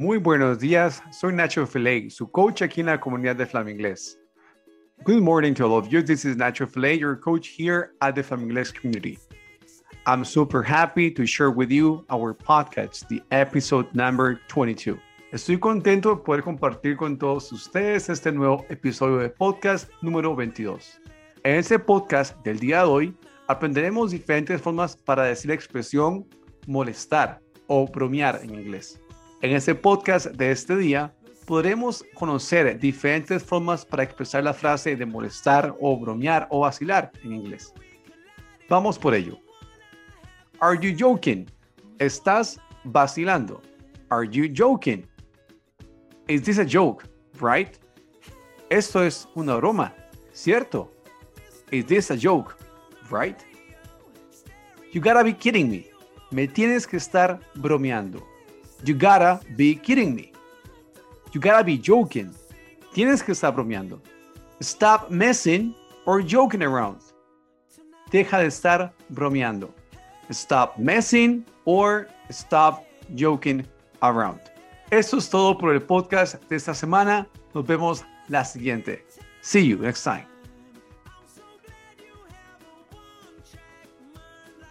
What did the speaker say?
Muy buenos días, soy Nacho Fillet, su coach aquí en la comunidad de Flaminglés. Good morning to all of you. This is Nacho Fillet, your coach here at the Flaminglés community. I'm super happy to share with you our podcast, the episode number 22. Estoy contento de poder compartir con todos ustedes este nuevo episodio de podcast número 22. En este podcast del día de hoy aprenderemos diferentes formas para decir la expresión molestar o bromear en inglés. En este podcast de este día podremos conocer diferentes formas para expresar la frase de molestar o bromear o vacilar en inglés. Vamos por ello. Are you joking? ¿Estás vacilando? Are you joking? Is this a joke? Right? Esto es una broma, ¿cierto? Is this a joke? Right? You gotta be kidding me. Me tienes que estar bromeando. You gotta be kidding me. You gotta be joking. Tienes que estar bromeando. Stop messing or joking around. Deja de estar bromeando. Stop messing or stop joking around. Esto es todo por el podcast de esta semana. Nos vemos la siguiente. See you next time.